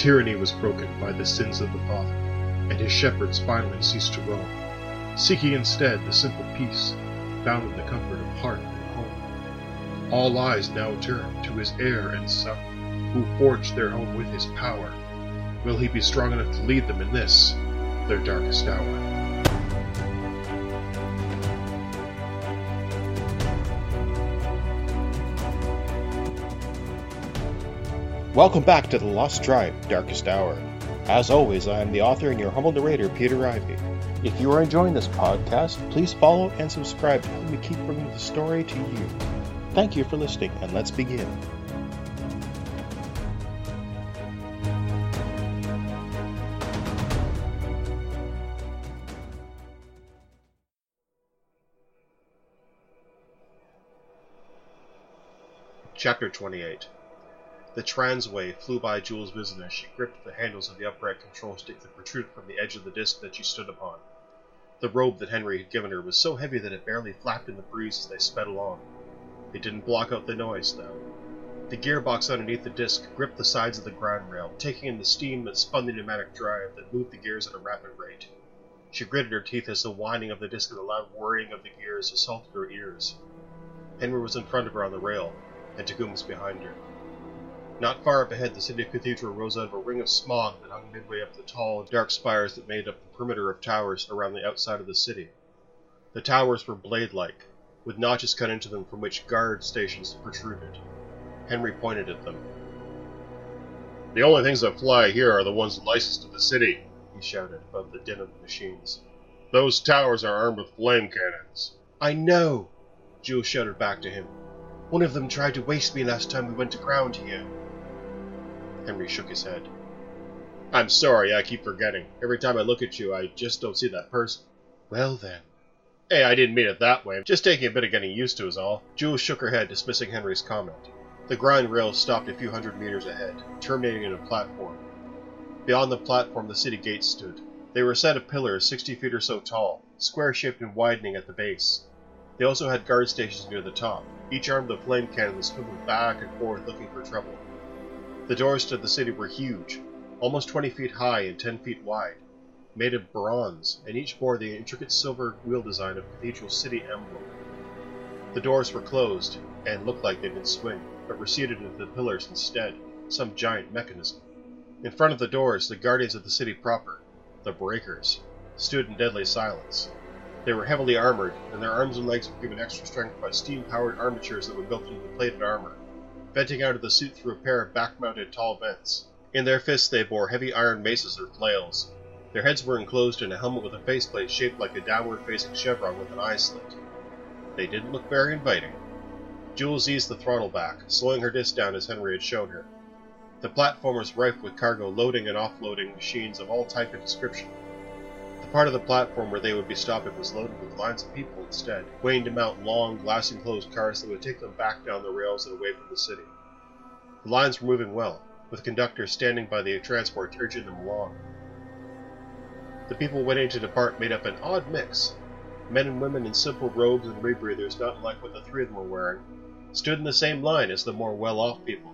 tyranny was broken by the sins of the father, and his shepherds finally ceased to roam, seeking instead the simple peace found in the comfort of heart and home. All eyes now turn to his heir and son, who forged their home with his power. Will he be strong enough to lead them in this, their darkest hour? Welcome back to The Lost Tribe Darkest Hour. As always, I am the author and your humble narrator, Peter Ivy. If you are enjoying this podcast, please follow and subscribe to help me keep bringing the story to you. Thank you for listening, and let's begin. Chapter 28 The transway flew by Jules' vision as she gripped the handles of the upright control stick that protruded from the edge of the disc that she stood upon. The robe that Henry had given her was so heavy that it barely flapped in the breeze as they sped along. It didn't block out the noise, though. The gearbox underneath the disc gripped the sides of the ground rail, taking in the steam that spun the pneumatic drive that moved the gears at a rapid rate. She gritted her teeth as the whining of the disc and the loud whirring of the gears assaulted her ears. Henry was in front of her on the rail, and Tagum was behind her. Not far up ahead, the city cathedral rose out of a ring of smog that hung midway up the tall, dark spires that made up the perimeter of towers around the outside of the city. The towers were blade-like, with notches cut into them from which guard stations protruded. Henry pointed at them. The only things that fly here are the ones licensed to the city, he shouted above the din of the machines. Those towers are armed with flame cannons. I know, Jules shouted back to him. One of them tried to waste me last time we went to ground here. Henry shook his head. I'm sorry, I keep forgetting. Every time I look at you, I just don't see that person. Well then. Hey, I didn't mean it that way. Just taking a bit of getting used to is all. Jules shook her head, dismissing Henry's comment. The grind rail stopped a few hundred meters ahead, terminating in a platform. Beyond the platform, the city gates stood. They were a set of pillars, 60 feet or so tall, square-shaped and widening at the base. They also had guard stations near the top, each armed with flame cannons moving back and forth looking for trouble. The doors to the city were huge, almost 20 feet high and 10 feet wide, made of bronze, and each bore the intricate silver wheel design of Cathedral City emblem. The doors were closed, and looked like they didn't swing, but receded into the pillars instead, some giant mechanism. In front of the doors, the guardians of the city proper, the Breakers, stood in deadly silence. They were heavily armored, and their arms and legs were given extra strength by steam-powered armatures that were built into plated armor, venting out of the suit through a pair of back-mounted tall vents. In their fists they bore heavy iron maces or flails. Their heads were enclosed in a helmet with a faceplate shaped like a downward-facing chevron with an eye slit. They didn't look very inviting. Jules eased the throttle back, slowing her disc down as Henry had shown her. The platform was rife with cargo loading and offloading machines of all type and description. Part of the platform where they would be stopping was loaded with lines of people instead, waiting to mount long, glass-enclosed cars that would take them back down the rails and away from the city. The lines were moving well, with conductors standing by the transport urging them along. The people waiting to depart made up an odd mix. Men and women in simple robes and rebreathers not unlike what the three of them were wearing, stood in the same line as the more well-off people,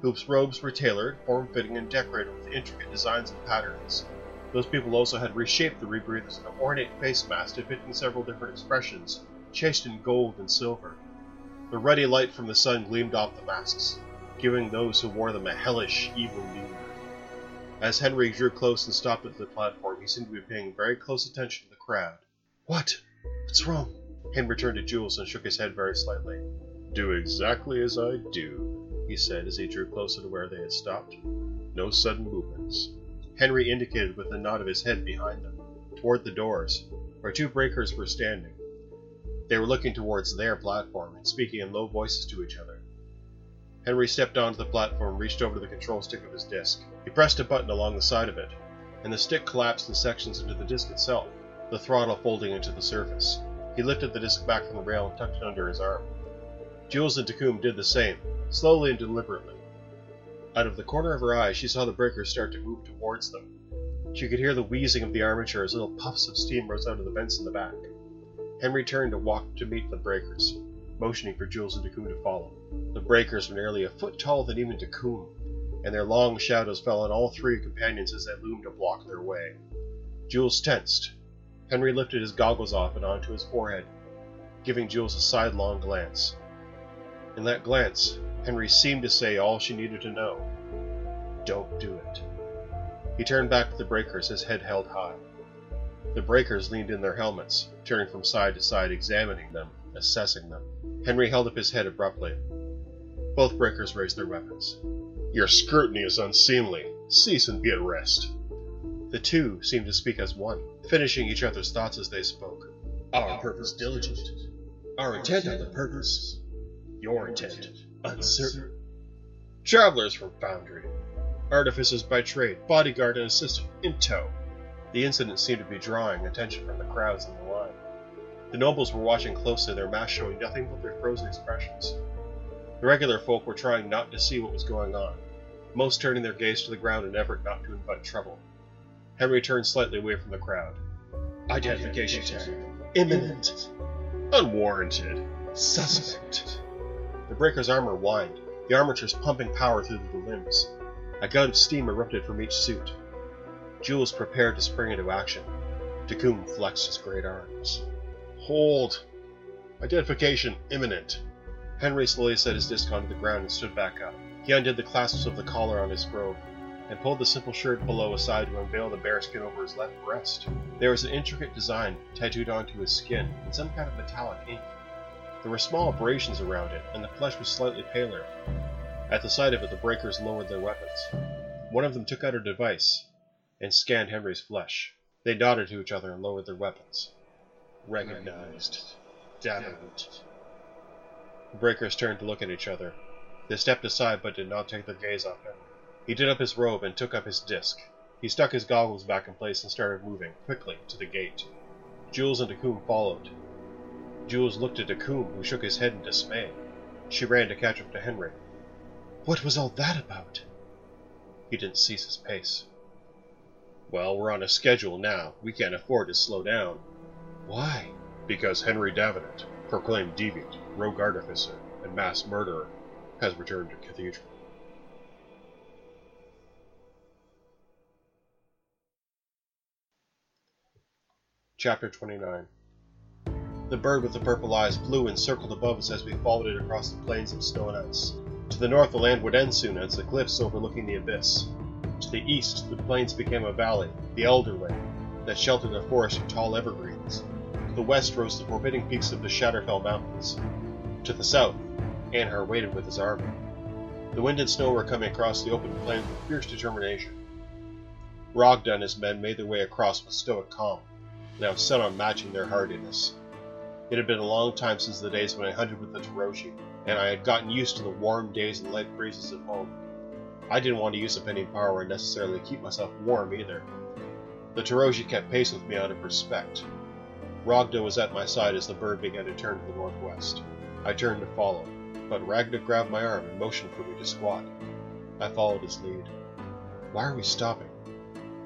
whose robes were tailored, form-fitting, and decorated with intricate designs and patterns. Those people also had reshaped the rebreathers into ornate face masks depicting several different expressions, chased in gold and silver. The ruddy light from the sun gleamed off the masks, giving those who wore them a hellish, evil leer. As Henry drew close and stopped at the platform, he seemed to be paying very close attention to the crowd. What? What's wrong? Henry turned to Jules and shook his head very slightly. Do exactly as I do, he said as he drew closer to where they had stopped. No sudden movements. Henry indicated with a nod of his head behind them, toward the doors, where two breakers were standing. They were looking towards their platform and speaking in low voices to each other. Henry stepped onto the platform reached over to the control stick of his disc. He pressed a button along the side of it, and the stick collapsed in sections into the disc itself, the throttle folding into the surface. He lifted the disc back from the rail and tucked it under his arm. Jules and Tacum did the same, slowly and deliberately. Out of the corner of her eye, she saw the breakers start to move towards them. She could hear the wheezing of the armature as little puffs of steam rose out of the vents in the back. Henry turned to walk to meet the breakers, motioning for Jules and Tacum to follow. The breakers were nearly a foot taller than even Tacum, and their long shadows fell on all three companions as they loomed to block their way. Jules tensed. Henry lifted his goggles off and onto his forehead, giving Jules a sidelong glance. In that glance, Henry seemed to say all she needed to know. Don't do it. He turned back to the breakers, his head held high. The breakers leaned in their helmets, turning from side to side, examining them, assessing them. Henry held up his head abruptly. Both breakers raised their weapons. Your scrutiny is unseemly. Cease and be at rest. The two seemed to speak as one, finishing each other's thoughts as they spoke. Our purpose diligent. Our intent on the purpose. Your intent uncertain. Travelers from Foundry. Artificers by trade, bodyguard and assistant in tow. The incident seemed to be drawing attention from the crowds in the line. The nobles were watching closely, their masks showing nothing but their frozen expressions. The regular folk were trying not to see what was going on, most turning their gaze to the ground in an effort not to invite trouble. Henry turned slightly away from the crowd. Identification tag. Imminent. Unwarranted. Suspect. The breaker's armor whined, the armatures pumping power through the limbs. A gun of steam erupted from each suit. Jules prepared to spring into action. Takum flexed his great arms. Hold! Identification imminent. Henry slowly set his disc onto the ground and stood back up. He undid the clasps of the collar on his robe and pulled the simple shirt below aside to unveil the bare skin over his left breast. There was an intricate design tattooed onto his skin in some kind of metallic ink. There were small abrasions around it, and the flesh was slightly paler. At the sight of it, the breakers lowered their weapons. One of them took out a device and scanned Henry's flesh. They nodded to each other and lowered their weapons. Recognized. Davenant. The breakers turned to look at each other. They stepped aside but did not take their gaze off him. He did up his robe and took up his disc. He stuck his goggles back in place and started moving, quickly, to the gate. Jules and Takum followed. Jules looked at Takum, who shook his head in dismay. She ran to catch up to Henry. What was all that about? He didn't cease his pace. Well, we're on a schedule now. We can't afford to slow down. Why? Because Henry Davenant, proclaimed deviant, rogue artificer, and mass murderer, has returned to Cathedral. Chapter 29 The bird with the purple eyes flew and circled above us as we followed it across the plains of snow and ice. To the north, the land would end soon as the cliffs overlooking the abyss. To the east, the plains became a valley, the Elderway, that sheltered a forest of tall evergreens. To the west rose the forbidding peaks of the Shatterfell Mountains. To the south, Anhar waited with his army. The wind and snow were coming across the open plain with fierce determination. Rogda and his men made their way across with stoic calm, now set on matching their hardiness. It had been a long time since the days when I hunted with the Taroshi, and I had gotten used to the warm days and light breezes at home. I didn't want to use up any power and necessarily keep myself warm either. The Taroshi kept pace with me out of respect. Rogda was at my side as the bird began to turn to the northwest. I turned to follow, but Rogda grabbed my arm and motioned for me to squat. I followed his lead. Why are we stopping?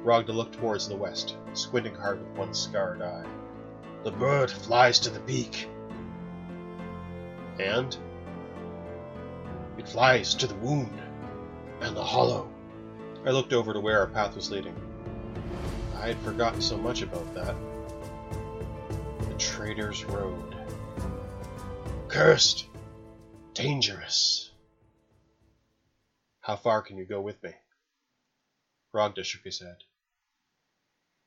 Rogda looked towards the west, squinting hard with one scarred eye. The bird flies to the peak. And? It flies to the wound and the hollow. I looked over to where our path was leading. I had forgotten so much about that. The Traitor's Road. Cursed! Dangerous! How far can you go with me? Rogda shook his head.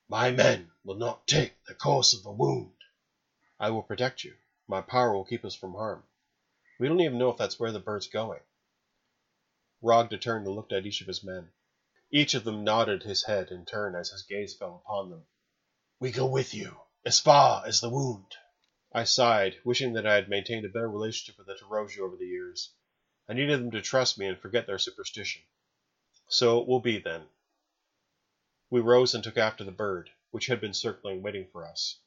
My men will not take the course of the wound. I will protect you. My power will keep us from harm. We don't even know if that's where the bird's going. Rogda turned and looked at each of his men. Each of them nodded his head in turn as his gaze fell upon them. We go with you, as far as the wound. I sighed, wishing that I had maintained a better relationship with the Taroshi over the years. I needed them to trust me and forget their superstition. So it will be, then. We rose and took after the bird, which had been circling, waiting for us.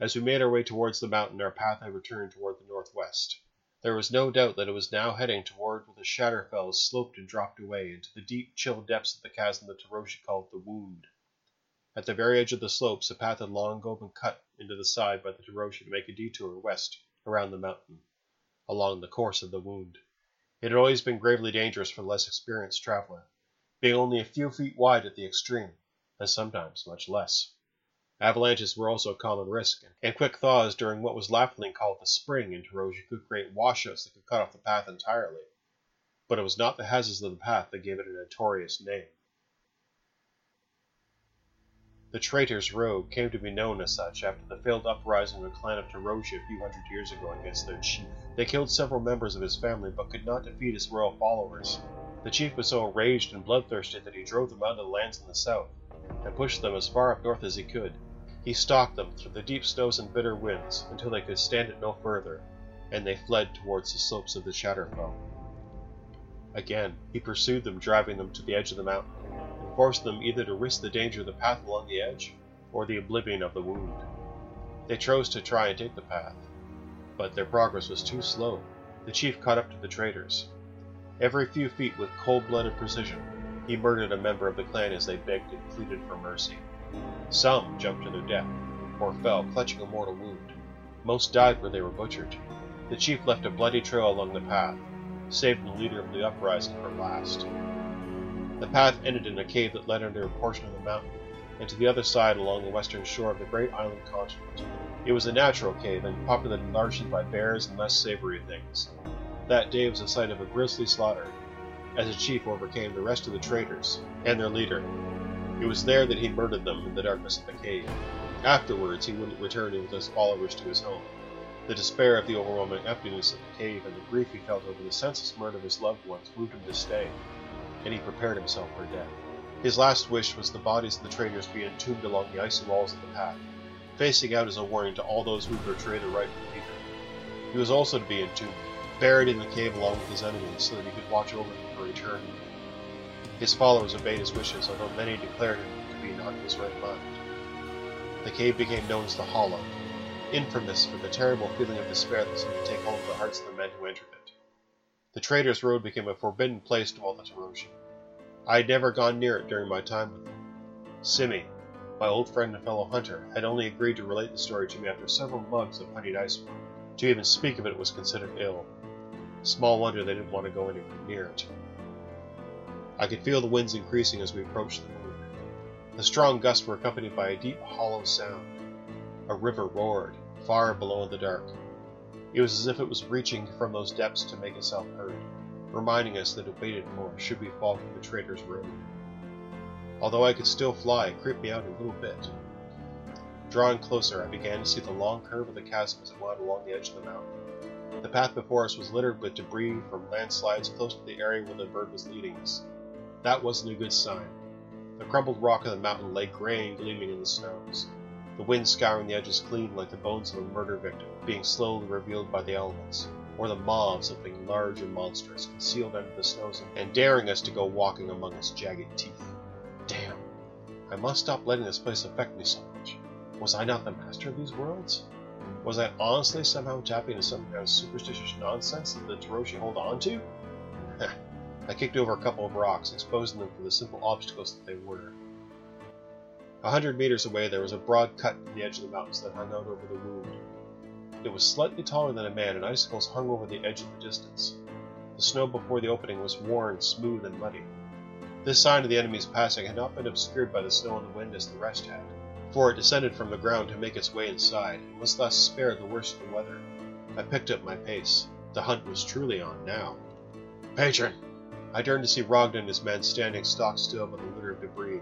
As we made our way towards the mountain, our path had returned toward the northwest. There was no doubt that it was now heading toward where the Shatterfells sloped and dropped away into the deep, chill depths of the chasm that Taroshi called the Wound. At the very edge of the slopes, a path had long ago been cut into the side by the Taroshi to make a detour west around the mountain, along the course of the Wound. It had always been gravely dangerous for the less experienced traveler, being only a few feet wide at the extreme, and sometimes much less. Avalanches were also a common risk, and quick thaws during what was laughingly called the spring in Taroji could create washouts that could cut off the path entirely. But it was not the hazards of the path that gave it a notorious name. The Traitors' Road came to be known as such after the failed uprising of the clan of Taroji a few hundred years ago against their chief. They killed several members of his family but could not defeat his royal followers. The chief was so enraged and bloodthirsty that he drove them out of the lands in the south and pushed them as far up north as he could. He stalked them through the deep snows and bitter winds until they could stand it no further, and they fled towards the slopes of the Shatterfell. Again, he pursued them, driving them to the edge of the mountain and forced them either to risk the danger of the path along the edge or the oblivion of the wound. They chose to try and take the path, but their progress was too slow. The chief caught up to the traitors. Every few feet, with cold blooded precision, he murdered a member of the clan as they begged and pleaded for mercy. Some jumped to their death, or fell, clutching a mortal wound. Most died where they were butchered. The chief left a bloody trail along the path, saving the leader of the uprising for last. The path ended in a cave that led under a portion of the mountain, and to the other side along the western shore of the great island continent. It was a natural cave, and populated largely by bears and less savory things. That day was the site of a grisly slaughter, as the chief overcame the rest of the traitors and their leader. It was there that he murdered them in the darkness of the cave. Afterwards, he wouldn't return with his followers to his home. The despair of the overwhelming emptiness of the cave and the grief he felt over the senseless murder of his loved ones moved him to stay and he prepared himself for death. His last wish was the bodies of the traitors be entombed along the icy walls of the path, facing out as a warning to all those who betray the rightful leader. He was also to be entombed, buried in the cave along with his enemies, so that he could watch over them eternity. His followers obeyed his wishes, although many declared him to be not in his right mind. The cave became known as the Hollow, infamous for the terrible feeling of despair that seemed to take hold of the hearts of the men who entered it. The Traitors' Road became a forbidden place to all the Taroji. I had never gone near it during my time with them. Simi, my old friend and fellow hunter, had only agreed to relate the story to me after several mugs of honeyed ice. To even speak of it was considered ill. Small wonder they didn't want to go anywhere near it. I could feel the winds increasing as we approached the moon. The strong gusts were accompanied by a deep, hollow sound. A river roared, far below in the dark. It was as if it was reaching from those depths to make itself heard, reminding us that it waited for should we fall from the traitor's road. Although I could still fly, it creeped me out a little bit. Drawing closer, I began to see the long curve of the chasm as it wound along the edge of the mountain. The path before us was littered with debris from landslides close to the area where the bird was leading us. That wasn't a good sign. The crumbled rock of the mountain lay gray and gleaming in the snows the wind scouring the edges clean like the bones of a murder victim being slowly revealed by the elements, or the maw of something large and monstrous concealed under the snows and daring us to go walking among its jagged teeth. Damn! I must stop letting this place affect me so much. Was I not the master of these worlds? Was I honestly somehow tapping into some kind of superstitious nonsense that the Taroji hold on to? I kicked over a couple of rocks, exposing them for the simple obstacles that they were. A hundred meters away there was a broad cut in the edge of the mountains that hung out over the wound. It was slightly taller than a man, and icicles hung over the edge of the distance. The snow before the opening was worn, smooth, and muddy. This sign of the enemy's passing had not been obscured by the snow and the wind as the rest had, for it descended from the ground to make its way inside, and was thus spared the worst of the weather. I picked up my pace. The hunt was truly on now. Patron! I turned to see Rogda and his men standing stock still by the litter of debris,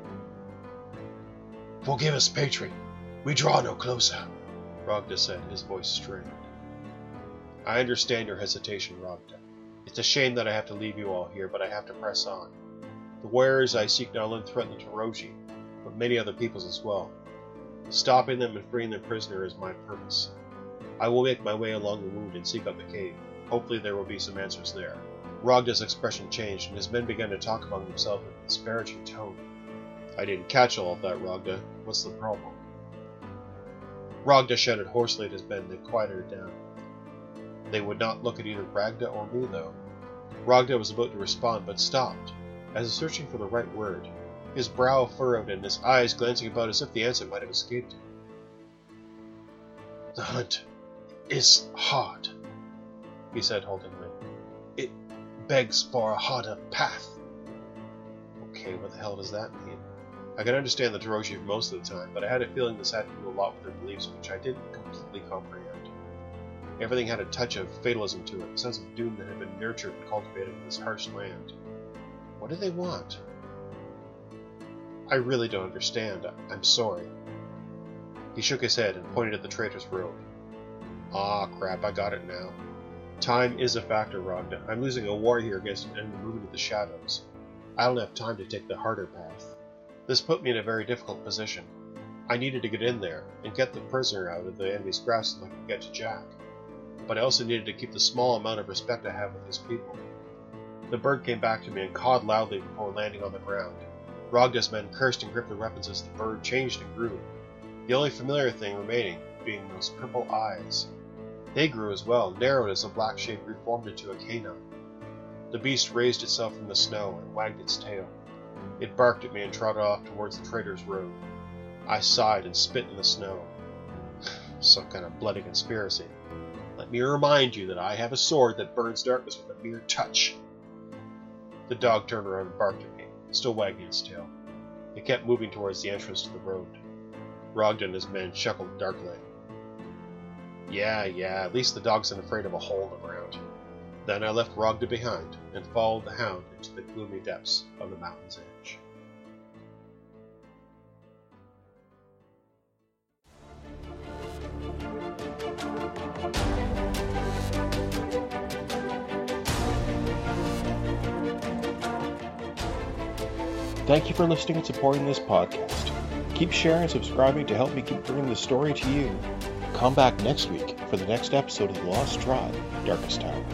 Forgive us, Patron. We draw no closer, Rogda said, his voice strained. I understand your hesitation, Rogda. It's a shame that I have to leave you all here, but I have to press on. The warriors I seek not only threaten the Taroji, but many other peoples as well. Stopping them and freeing their prisoner is my purpose. I will make my way along the wound and seek out the cave. Hopefully there will be some answers there. Rogda's expression changed, and his men began to talk among themselves in a disparaging tone. I didn't catch all of that, Rogda. What's the problem? Rogda shouted hoarsely at his men, then quieted down. They would not look at either Rogda or me, though. Rogda was about to respond, but stopped, as if searching for the right word, his brow furrowed and his eyes glancing about as if the answer might have escaped him. The hunt is hard, he said haltingly. Begs for a harder path. Okay, what the hell does that mean? I can understand the Drozhiv most of the time, but I had a feeling this had to do a lot with their beliefs, which I didn't completely comprehend. Everything had a touch of fatalism to it, a sense of doom that had been nurtured and cultivated in this harsh land. What do they want? I really don't understand. I'm sorry. He shook his head and pointed at the Traitor's Road. Ah, crap, I got it now. Time is a factor, Rogda. I'm losing a war here against an enemy moving to the shadows. I don't have time to take the harder path. This put me in a very difficult position. I needed to get in there and get the prisoner out of the enemy's grasp so I could get to Jack. But I also needed to keep the small amount of respect I have with his people. The bird came back to me and cawed loudly before landing on the ground. Rogda's men cursed and gripped their weapons as the bird changed and grew, the only familiar thing remaining being those purple eyes. They grew as well, narrowed as the black shape reformed into a canine. The beast raised itself from the snow and wagged its tail. It barked at me and trotted off towards the traitor's Road. I sighed and spit in the snow. Some kind of bloody conspiracy. Let me remind you that I have a sword that burns darkness with a mere touch. The dog turned around and barked at me, still wagging its tail. It kept moving towards the entrance to the road. Rogda and his men chuckled darkly. Yeah, yeah, at least the dog isn't afraid of a hole in the ground. Then I left Rogda behind and followed the hound into the gloomy depths of the mountain's edge. Thank you for listening and supporting this podcast. Keep sharing and subscribing to help me keep bringing the story to you. Come back next week for the next episode of The Lost Tribe Darkest Hour.